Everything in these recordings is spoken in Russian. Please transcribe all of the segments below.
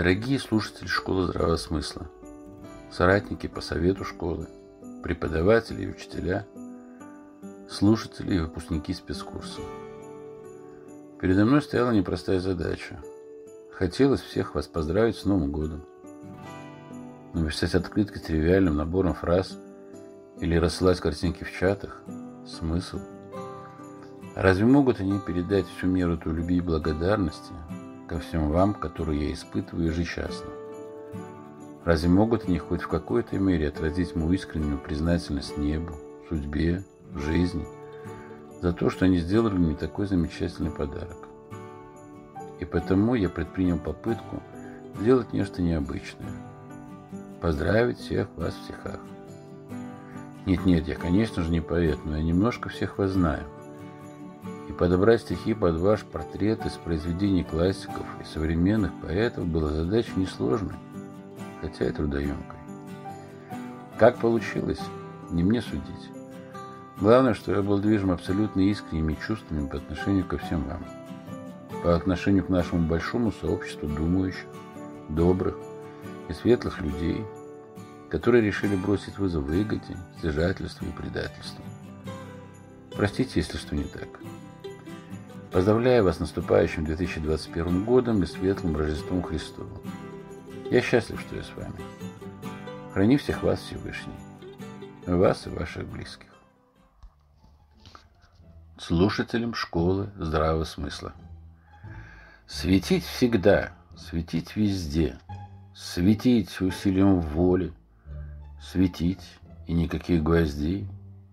дорогие слушатели школы здравого смысла, соратники по совету школы, преподаватели и учителя, слушатели и выпускники спецкурса. Передо мной стояла непростая задача. Хотелось всех вас поздравить с Новым годом. Но писать открытки тривиальным набором фраз или рассылать картинки в чатах – смысл – Разве могут они передать всю меру той любви и благодарности ко всем вам, которые я испытываю ежечасно? Разве могут они хоть в какой-то мере отразить мою искреннюю признательность небу, судьбе, жизни за то, что они сделали мне такой замечательный подарок? И потому я предпринял попытку сделать нечто необычное. Поздравить всех вас в стихах. Нет-нет, я, конечно же, не поэт, но я немножко всех вас знаю – подобрать стихи под ваш портрет из произведений классиков и современных поэтов было задачей несложной, хотя и трудоемкой. Как получилось, не мне судить. Главное, что я был движим абсолютно искренними чувствами по отношению ко всем вам. По отношению к нашему большому сообществу думающих, добрых и светлых людей, которые решили бросить вызов выгоде, стяжательству и предательству. Простите, если что не так. Поздравляю вас с наступающим 2021 годом и светлым Рождеством Христовым. Я счастлив, что я с вами. Храни всех вас Всевышний, вас и ваших близких. Слушателям школы здравого смысла. Светить всегда, светить везде, светить усилием воли, светить и никаких гвоздей.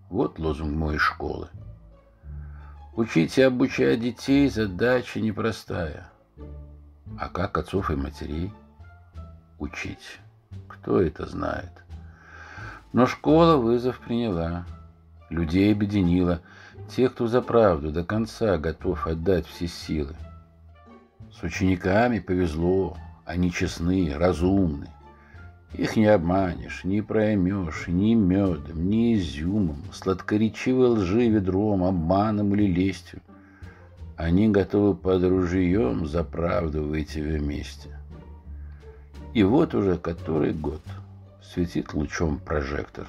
Вот лозунг моей школы. Учить и обучать детей задача непростая. А как отцов и матерей учить? Кто это знает? Но школа вызов приняла, людей объединила, тех, кто за правду до конца готов отдать все силы. С учениками повезло, они честны, разумны, их не обманешь, не проймешь ни медом, ни изюмом, сладкоречивой лжи ведром, обманом или лестью. Они готовы под ружьем за правду выйти вместе. И вот уже который год светит лучом прожектор.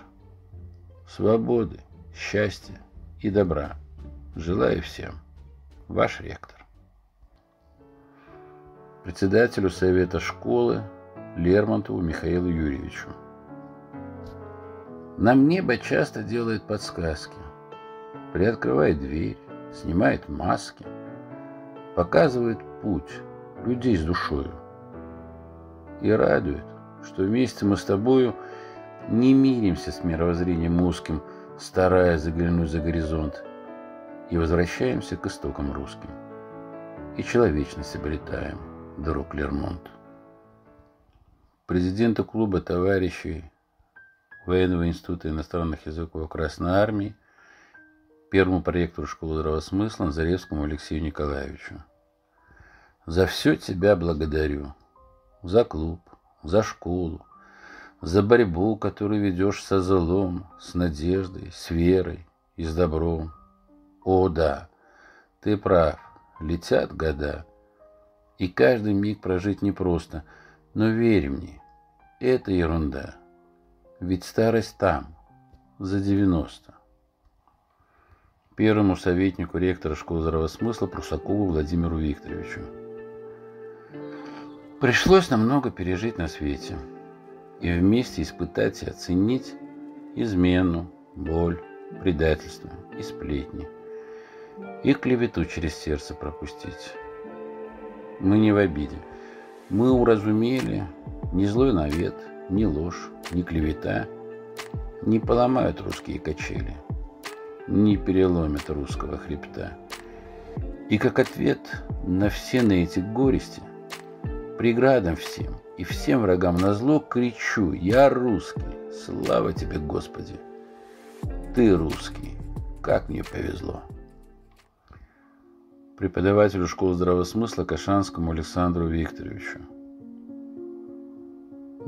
Свободы, счастья и добра. Желаю всем. Ваш ректор. Председателю Совета школы Лермонтову Михаилу Юрьевичу. Нам небо часто делает подсказки. Приоткрывает дверь, снимает маски, показывает путь людей с душою. И радует, что вместе мы с тобою не миримся с мировоззрением узким, стараясь заглянуть за горизонт, и возвращаемся к истокам русским. И человечность обретаем, друг Лермонт президента клуба товарищей Военного института иностранных языков Красной Армии, первому проектору школы здравого смысла Назаревскому Алексею Николаевичу. За все тебя благодарю. За клуб, за школу, за борьбу, которую ведешь со злом, с надеждой, с верой и с добром. О, да, ты прав, летят года, и каждый миг прожить непросто – но верь мне, это ерунда. Ведь старость там, за 90. Первому советнику ректора школы здравого Прусакову Владимиру Викторовичу. Пришлось намного пережить на свете и вместе испытать и оценить измену, боль, предательство и сплетни, и клевету через сердце пропустить. Мы не в обиде. Мы уразумели, ни злой навет, ни ложь, ни клевета не поломают русские качели, не переломят русского хребта. И как ответ на все на эти горести, преградам всем и всем врагам на зло кричу «Я русский! Слава тебе, Господи! Ты русский! Как мне повезло!» преподавателю школы здравого смысла Кашанскому Александру Викторовичу.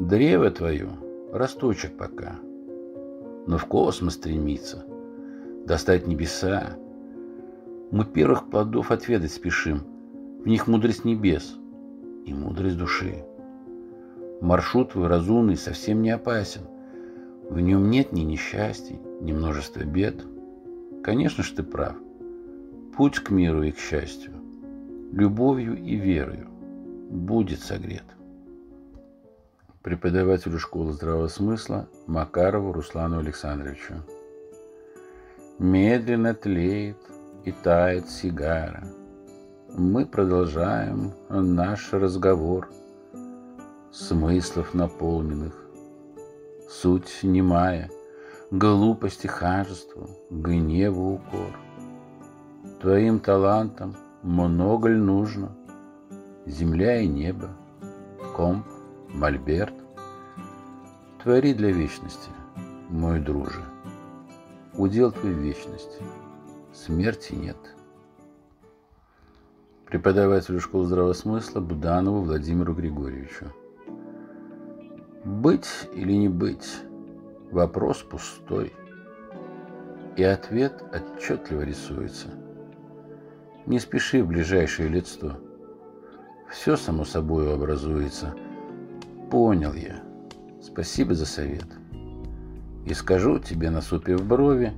Древо твое расточек пока, но в космос стремится, достать небеса. Мы первых плодов отведать спешим, в них мудрость небес. и мудрость души. Маршрут твой разумный совсем не опасен. В нем нет ни несчастий, ни множества бед. Конечно ж ты прав. Путь к миру и к счастью, любовью и верою будет согрет. Преподавателю школы здравого смысла Макарову Руслану Александровичу. Медленно тлеет и тает сигара. Мы продолжаем наш разговор, смыслов наполненных. Суть немая, глупости хажеству, гневу укор. Твоим талантам много ли нужно? Земля и небо, комп, мольберт. Твори для вечности, мой друже. Удел твой вечность, смерти нет. Преподавателю школы здравого смысла Буданову Владимиру Григорьевичу. Быть или не быть – вопрос пустой. И ответ отчетливо рисуется. Не спеши в ближайшее лицо. Все само собой образуется. Понял я. Спасибо за совет. И скажу тебе, насупив брови,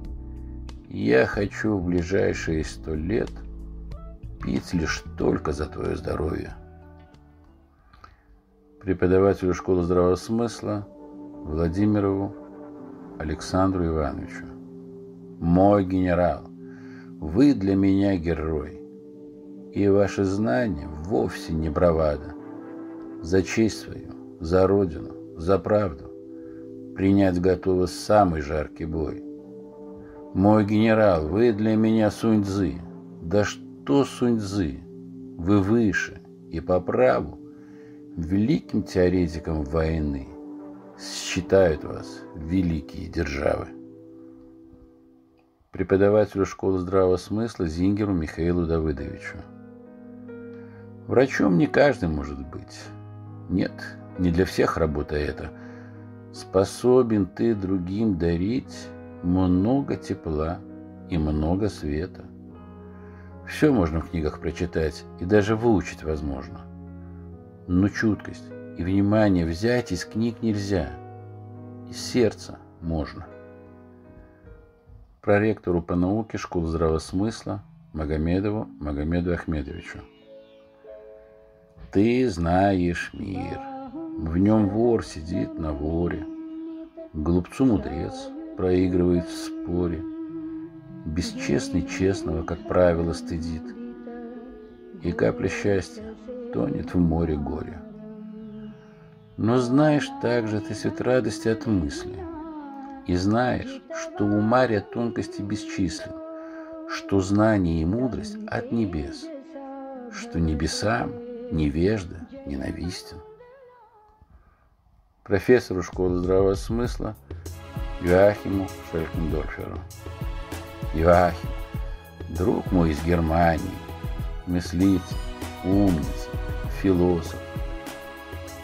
я хочу в ближайшие сто лет пить лишь только за твое здоровье. Преподавателю школы здравого смысла Владимирову Александру Ивановичу. Мой генерал, вы для меня герой, и ваши знания вовсе не бравада. За честь свою, за родину, за правду принять готовы самый жаркий бой. Мой генерал, вы для меня Сунь-Дзы. Да что Сунь-Дзы? Вы выше и по праву великим теоретиком войны считают вас великие державы. Преподавателю школы здравого смысла Зингеру Михаилу Давыдовичу. Врачом не каждый может быть. Нет, не для всех работа это – способен ты другим дарить много тепла и много света. Все можно в книгах прочитать и даже выучить возможно. Но чуткость и внимание взять из книг нельзя. Из сердца можно. Проректору по науке школы здравого смысла Магомедову Магомеду Ахмедовичу. Ты знаешь мир – в нем вор сидит на воре, Глупцу мудрец проигрывает в споре, Бесчестный честного, как правило, стыдит, И капля счастья тонет в море горя. Но знаешь также ты свет радости от мысли, И знаешь, что у Мария тонкости бесчислен, Что знание и мудрость от небес, Что небесам невежда ненавистен профессору школы здравого смысла Юахиму Шелькендорферу. Юахим, друг мой из Германии, мыслитель, умница, философ,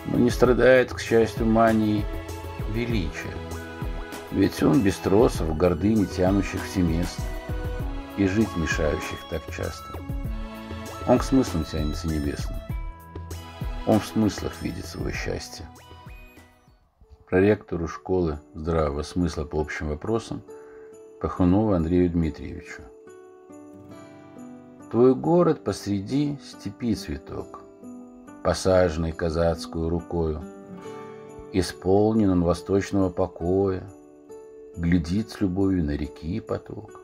но не страдает, к счастью, манией величия. Ведь он без тросов, гордыни тянущих все и жить мешающих так часто. Он к смыслам тянется небесным. Он в смыслах видит свое счастье проректору школы здравого смысла по общим вопросам Пахунову Андрею Дмитриевичу. Твой город посреди степи цветок, посаженный казацкую рукою, исполнен он восточного покоя, глядит с любовью на реки поток.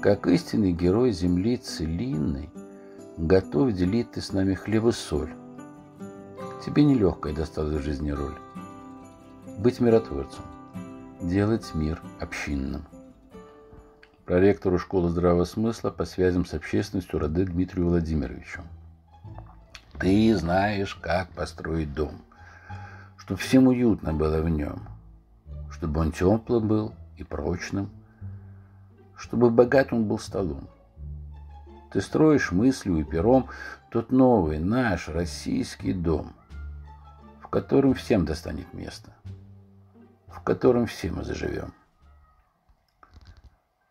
Как истинный герой земли целинной, готов делить ты с нами хлеб и соль. Тебе нелегкая досталась в жизни роль быть миротворцем, делать мир общинным. Проректору школы здравого смысла по связям с общественностью Раде Дмитрию Владимировичу. Ты знаешь, как построить дом, чтобы всем уютно было в нем, чтобы он теплым был и прочным, чтобы богат он был столом. Ты строишь мыслью и пером тот новый наш российский дом, в котором всем достанет место – в котором все мы заживем.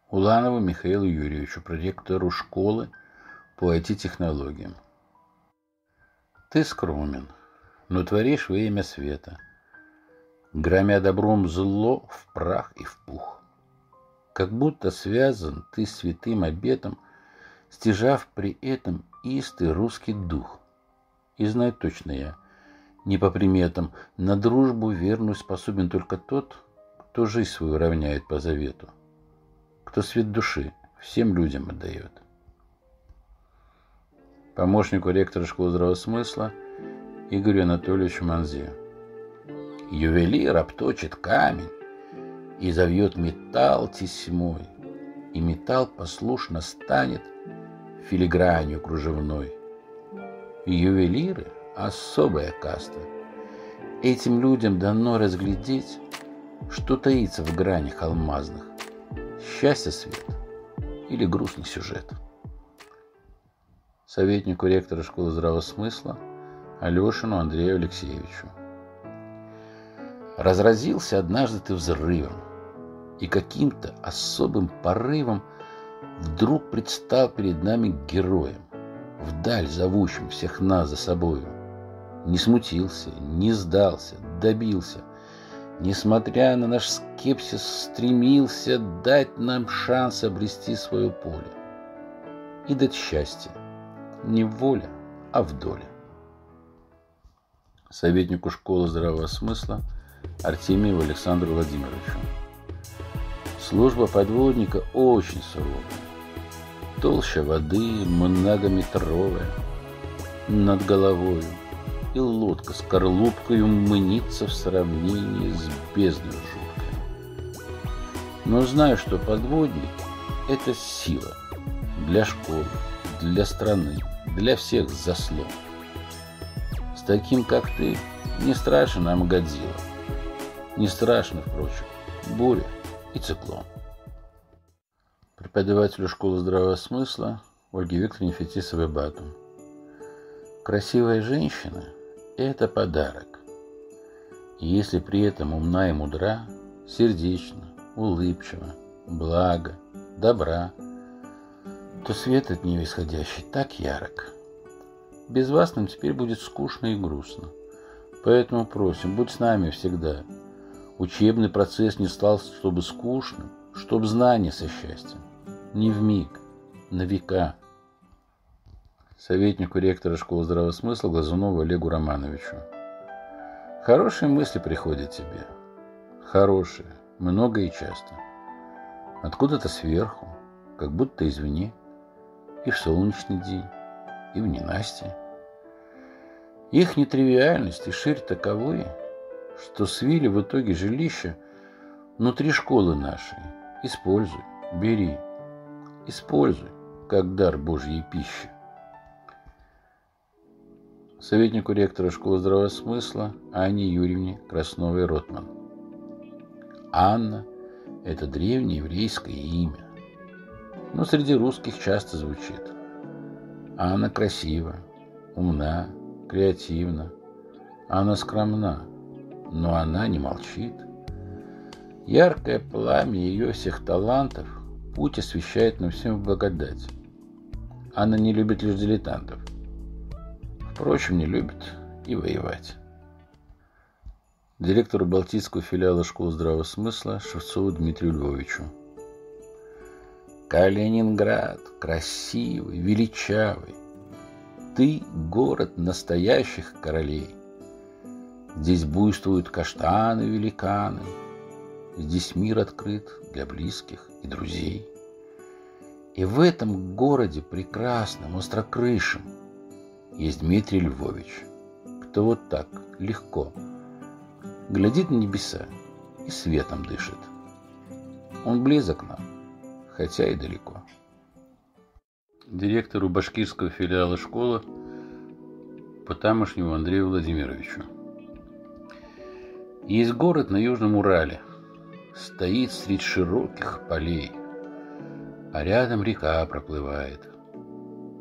Уланову Михаилу Юрьевичу, проректору школы по IT-технологиям. Ты скромен, но творишь во имя света, Громя добром зло в прах и в пух. Как будто связан ты святым обетом, Стяжав при этом истый русский дух. И знай точно я, не по приметам, На дружбу верную способен только тот, Кто жизнь свою равняет по завету, Кто свет души всем людям отдает помощнику ректора школы здравого смысла Игорю Анатольевичу Манзе. Ювелир обточит камень и завьет металл тесьмой, и металл послушно станет филигранью кружевной. Ювелиры — особая каста. Этим людям дано разглядеть, что таится в гранях алмазных. Счастье свет или грустный сюжет советнику ректора школы здравого смысла Алешину Андрею Алексеевичу. Разразился однажды ты взрывом, и каким-то особым порывом вдруг предстал перед нами героем, вдаль зовущим всех нас за собою. Не смутился, не сдался, добился, несмотря на наш скепсис, стремился дать нам шанс обрести свое поле и дать счастье – не в воле, а в доле. Советнику школы здравого смысла Артемьеву Александру Владимировичу. Служба подводника очень суровая. Толща воды многометровая над головой, и лодка с корлупкою мнится в сравнении с бездной жуткой. Но знаю, что подводник – это сила для школы, для страны, для всех заслон. С таким, как ты, не страшен нам Годзилла. Не страшно, впрочем, буря и циклон. Преподавателю школы здравого смысла Ольге Викторовне Фетисовой Бату. Красивая женщина – это подарок. И если при этом умна и мудра, сердечна, улыбчива, блага, добра – то свет от нее исходящий так ярок. Без вас нам теперь будет скучно и грустно. Поэтому просим, будь с нами всегда. Учебный процесс не стал, чтобы скучным, чтобы знание со счастьем. Не в миг, на века. Советнику ректора школы здравого смысла Глазунову Олегу Романовичу. Хорошие мысли приходят тебе. Хорошие, много и часто. Откуда-то сверху, как будто извне и в солнечный день, и в ненастье. Их нетривиальность и ширь таковы, что свили в итоге жилища внутри школы нашей. Используй, бери, используй, как дар Божьей пищи. Советнику ректора школы здравого смысла Анне Юрьевне Красновой-Ротман. Анна – это древнее еврейское имя но среди русских часто звучит. Анна красива, умна, креативна. Анна скромна, но она не молчит. Яркое пламя ее всех талантов путь освещает нам всем в благодать. Анна не любит лишь дилетантов. Впрочем, не любит и воевать. Директору Балтийского филиала школы здравого смысла Шевцову Дмитрию Львовичу. Калининград, красивый, величавый. Ты город настоящих королей. Здесь буйствуют каштаны-великаны. Здесь мир открыт для близких и друзей. И в этом городе прекрасном, острокрышем есть Дмитрий Львович, кто вот так, легко, глядит на небеса и светом дышит. Он близок нам, хотя и далеко. Директору башкирского филиала школы по тамошнему Андрею Владимировичу. Есть город на Южном Урале. Стоит среди широких полей, а рядом река проплывает.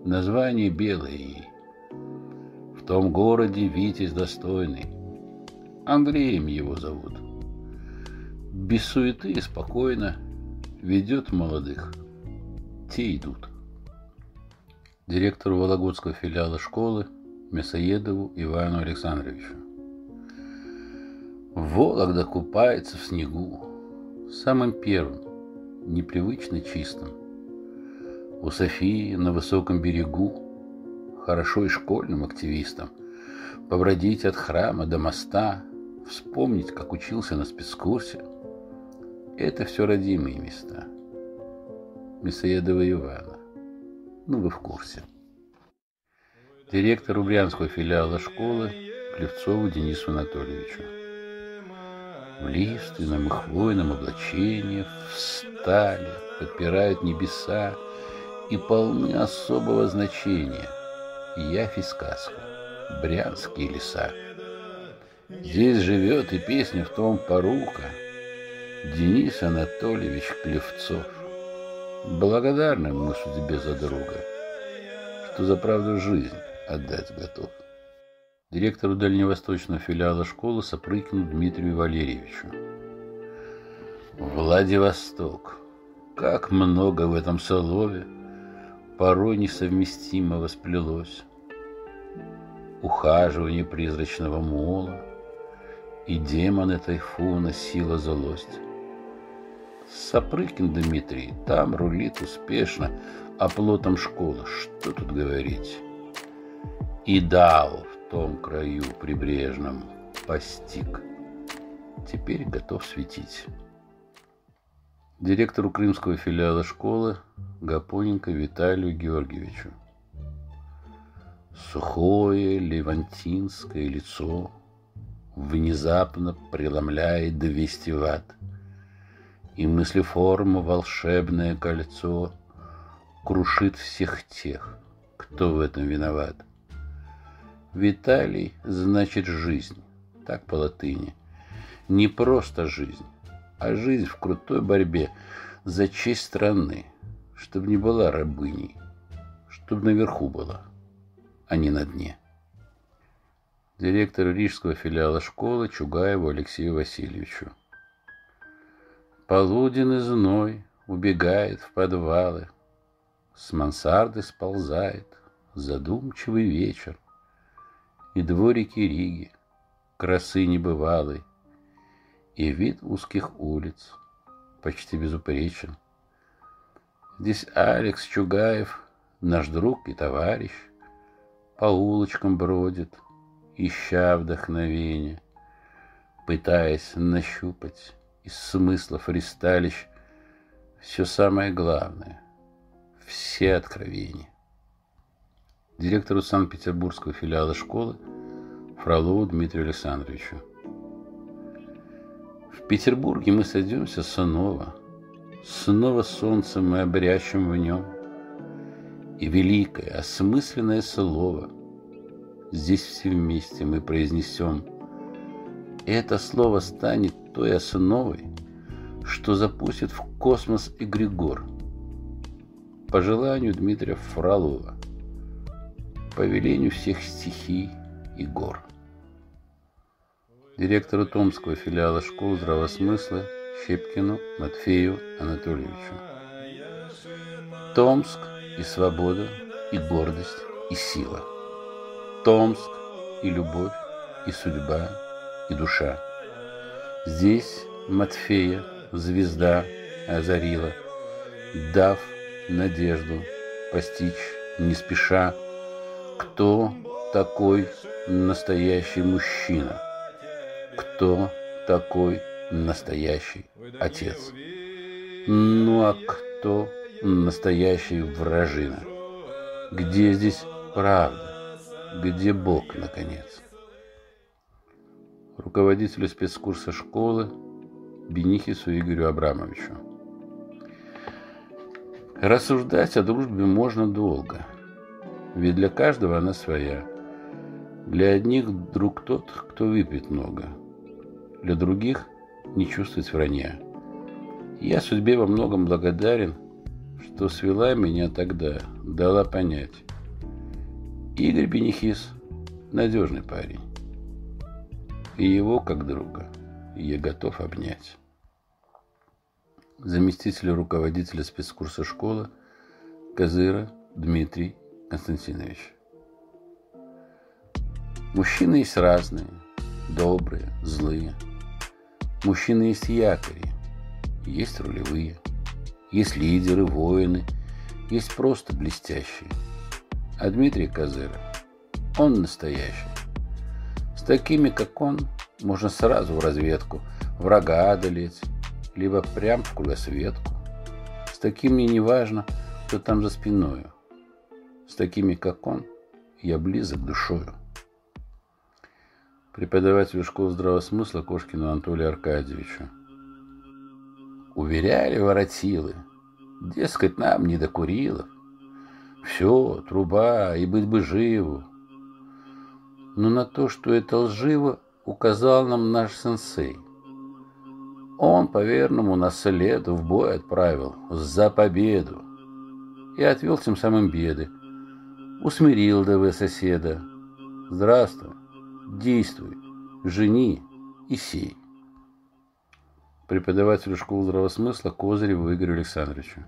Название белое В том городе Витязь достойный. Андреем его зовут. Без суеты и спокойно ведет молодых. Те идут. Директору Вологодского филиала школы Мясоедову Ивану Александровичу. Вологда купается в снегу, самым первым, непривычно чистым. У Софии на высоком берегу, хорошо и школьным активистам, побродить от храма до моста, вспомнить, как учился на спецкурсе. Это все родимые места. Мясоедова Ивана. Ну, вы в курсе. Директору Брянского филиала школы Клевцову Денису Анатольевичу в лиственном и хвойном облачении встали, подпирают небеса и полны особого значения. Явь и сказку, брянские леса. Здесь живет и песня в том порука Денис Анатольевич Клевцов. Благодарны мы судьбе за друга, что за правду жизнь отдать готов директору дальневосточного филиала школы Сапрыкину Дмитрию Валерьевичу. Владивосток. Как много в этом слове порой несовместимо сплелось. Ухаживание призрачного мола и демона тайфуна сила злость. Сапрыкин Дмитрий там рулит успешно оплотом школы. Что тут говорить? И дал том краю прибрежном постиг. Теперь готов светить. Директору крымского филиала школы Гапоненко Виталию Георгиевичу. Сухое левантинское лицо внезапно преломляет 200 ватт, и мыслеформа волшебное кольцо крушит всех тех, кто в этом виноват. Виталий значит жизнь, так по латыни. Не просто жизнь, а жизнь в крутой борьбе за честь страны, чтобы не была рабыней, чтобы наверху была, а не на дне. Директор рижского филиала школы Чугаеву Алексею Васильевичу. Полуденный зной убегает в подвалы, С мансарды сползает задумчивый вечер и дворики Риги, красы небывалой, и вид узких улиц почти безупречен. Здесь Алекс Чугаев, наш друг и товарищ, по улочкам бродит, ища вдохновения, пытаясь нащупать из смыслов ристалищ все самое главное, все откровения директору Санкт-Петербургского филиала школы Фролову Дмитрию Александровичу. В Петербурге мы сойдемся снова, снова солнцем мы обрящем в нем, и великое, осмысленное слово здесь все вместе мы произнесем. И это слово станет той основой, что запустит в космос Эгрегор. По желанию Дмитрия Фролова – по велению всех стихий и гор. Директору Томского филиала школы здравого смысла Щепкину Матфею Анатольевичу. Томск и свобода, и гордость, и сила. Томск и любовь, и судьба, и душа. Здесь Матфея звезда озарила, дав надежду постичь не спеша кто такой настоящий мужчина? Кто такой настоящий отец? Ну а кто настоящий вражина? Где здесь правда? Где Бог, наконец? Руководителю спецкурса школы Бенихису Игорю Абрамовичу. Рассуждать о дружбе можно долго – ведь для каждого она своя. Для одних друг тот, кто выпьет много. Для других не чувствует вранья. Я судьбе во многом благодарен, что свела меня тогда, дала понять. Игорь Бенихис – надежный парень. И его, как друга, я готов обнять. Заместитель руководителя спецкурса школы Козыра Дмитрий Константинович. Мужчины есть разные, добрые, злые. Мужчины есть якори, есть рулевые, есть лидеры, воины, есть просто блестящие. А Дмитрий Козыра, он настоящий. С такими, как он, можно сразу в разведку, врага одолеть, либо прям в кругосветку. С таким мне не важно, кто там за спиною. С такими, как он, я близок душою. Преподавателю школы здравого смысла Кошкину Анатолию Аркадьевичу. Уверяли воротилы, дескать, нам не до Курилов. Все, труба, и быть бы живу. Но на то, что это лживо, указал нам наш сенсей. Он по верному наследу в бой отправил за победу и отвел тем самым беды. Усмирил ДВ соседа. Здравствуй, действуй, жени и сей. Преподавателю школы здравого смысла Козыреву Игорю Александровичу.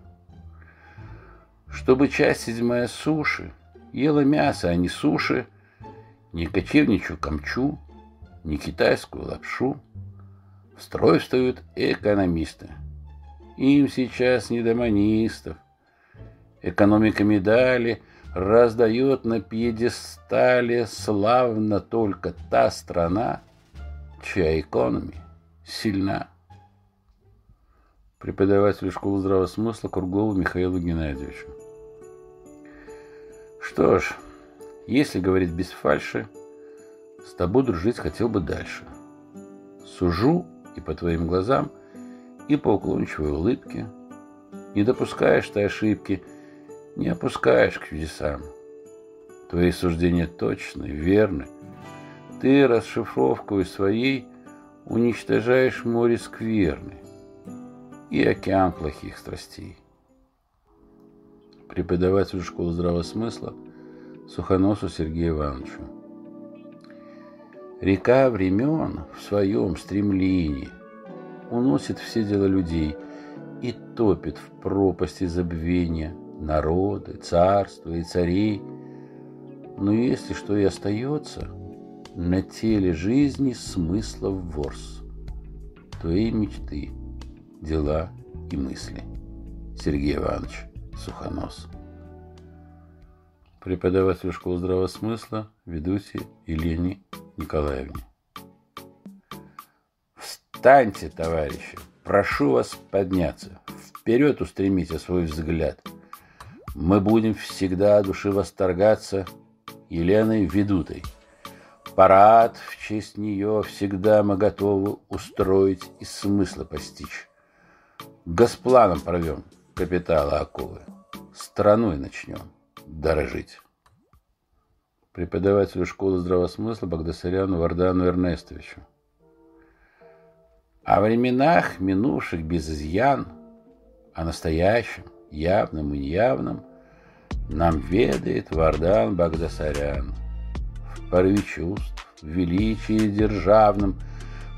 Чтобы часть седьмая суши ела мясо, а не суши, не кочевничью камчу, не китайскую лапшу. В строй встают экономисты. Им сейчас не до Экономика медали раздает на пьедестале славно только та страна, чья экономия сильна. Преподаватель школы здравого смысла Круглову Михаилу Геннадьевичу. Что ж, если говорить без фальши, с тобой дружить хотел бы дальше. Сужу и по твоим глазам, и по уклончивой улыбке. Не допускаешь ты ошибки, не опускаешь к чудесам. Твои суждения точны, верны. Ты расшифровкой своей уничтожаешь море скверны и океан плохих страстей. Преподаватель школы здравого смысла Сухоносу Сергею Ивановичу. Река времен в своем стремлении уносит все дела людей и топит в пропасти забвения народы, царства и царей. Но если что и остается, на теле жизни смысла ворс, твои мечты, дела и мысли. Сергей Иванович Сухонос. Преподаватель школы здравого смысла, ведущий Елене Николаевне. Встаньте, товарищи! Прошу вас подняться. Вперед устремите свой взгляд. Мы будем всегда души восторгаться Еленой Ведутой. Парад в честь нее всегда мы готовы устроить и смысла постичь. Госпланом провем капитала оковы. Страной начнем дорожить преподавателю школы здравого смысла Багдасаряну Вардану Эрнестовичу. О временах, минувших без изъян, о настоящем, явном и неявном, нам ведает Вардан Багдасарян. В порыве чувств, в величии державном,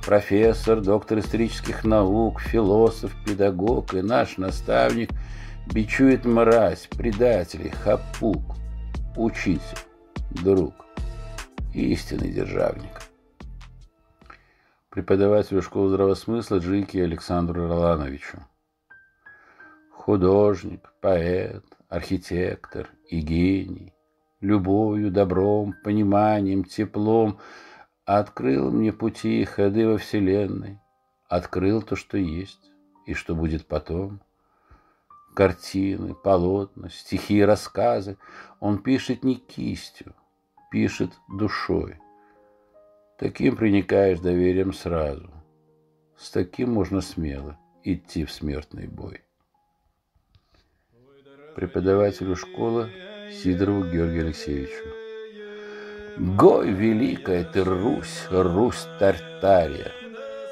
профессор, доктор исторических наук, философ, педагог и наш наставник бичует мразь, предателей, хапук, учитель друг истинный державник. Преподавателю школы здравого смысла Джики Александру Ролановичу. Художник, поэт, архитектор и гений. Любовью, добром, пониманием, теплом открыл мне пути и ходы во Вселенной. Открыл то, что есть и что будет потом – картины, полотна, стихи рассказы он пишет не кистью, пишет душой. Таким проникаешь доверием сразу. С таким можно смело идти в смертный бой. Преподавателю школы Сидорову Георгию Алексеевичу. Гой великая ты Русь, Русь Тартария,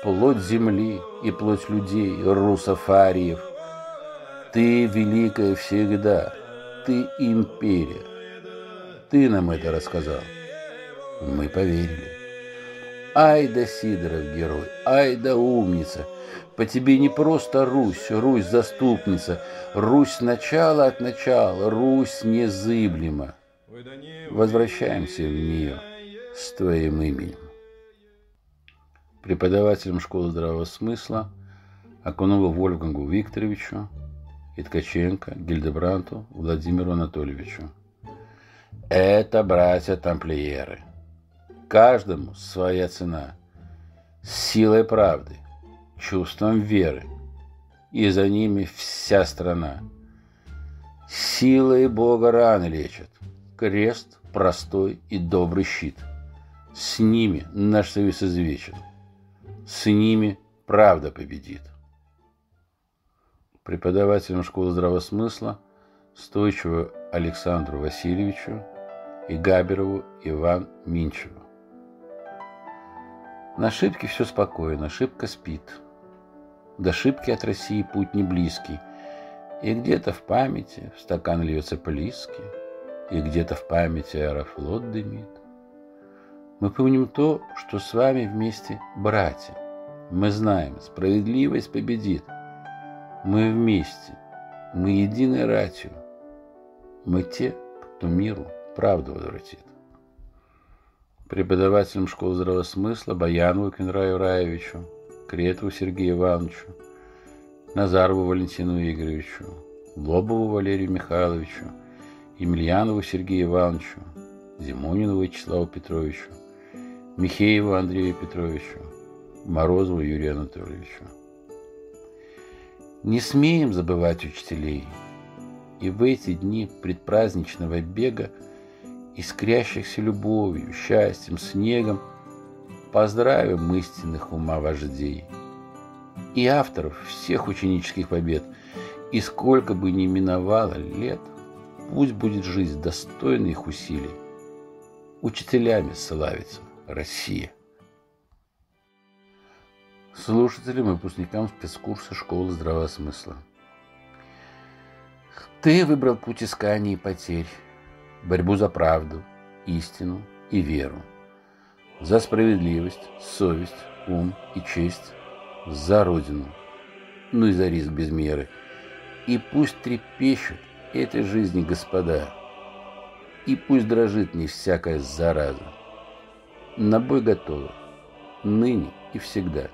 плоть земли и плоть людей, русофариев – ты великая всегда, ты империя. Ты нам это рассказал. Мы поверили. Ай да Сидоров герой, ай да умница. По тебе не просто Русь, Русь заступница, Русь начала от начала, Русь незыблема. Возвращаемся в нее с твоим именем. Преподавателем школы здравого смысла Акунову Вольфгангу Викторовичу и Ткаченко Гильдебранту Владимиру Анатольевичу. Это братья-тамплиеры. Каждому своя цена. Силой правды, чувством веры. И за ними вся страна. Силой Бога раны лечат. Крест – простой и добрый щит. С ними наш союз извечен. С ними правда победит. Преподавателем школы здравого смысла Стойчиву Александру Васильевичу и Габерову Иван Минчеву. На ошибке все спокойно, ошибка спит. До ошибки от России путь не близкий. И где-то в памяти в стакан льется плиски, И где-то в памяти аэрофлот дымит. Мы помним то, что с вами вместе братья. Мы знаем, справедливость победит. Мы вместе, мы единой ратью. Мы те, кто миру правду возвратит преподавателям школы здравого смысла Баянову Кенраю Раевичу, Кретову Сергею Ивановичу, Назарову Валентину Игоревичу, Лобову Валерию Михайловичу, Емельянову Сергею Ивановичу, Зимонину Вячеславу Петровичу, Михееву Андрею Петровичу, Морозову Юрию Анатольевичу. Не смеем забывать учителей, и в эти дни предпраздничного бега искрящихся любовью, счастьем, снегом, поздравим истинных ума вождей и авторов всех ученических побед, и сколько бы ни миновало лет, пусть будет жизнь достойна их усилий. Учителями славится Россия. Слушателям и выпускникам спецкурса школы здравого смысла. Ты выбрал путь исканий и потерь, борьбу за правду, истину и веру, за справедливость, совесть, ум и честь, за Родину, ну и за риск без меры. И пусть трепещут этой жизни господа, и пусть дрожит не всякая зараза. На бой готовы, ныне и всегда.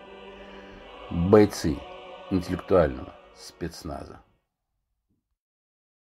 Бойцы интеллектуального спецназа.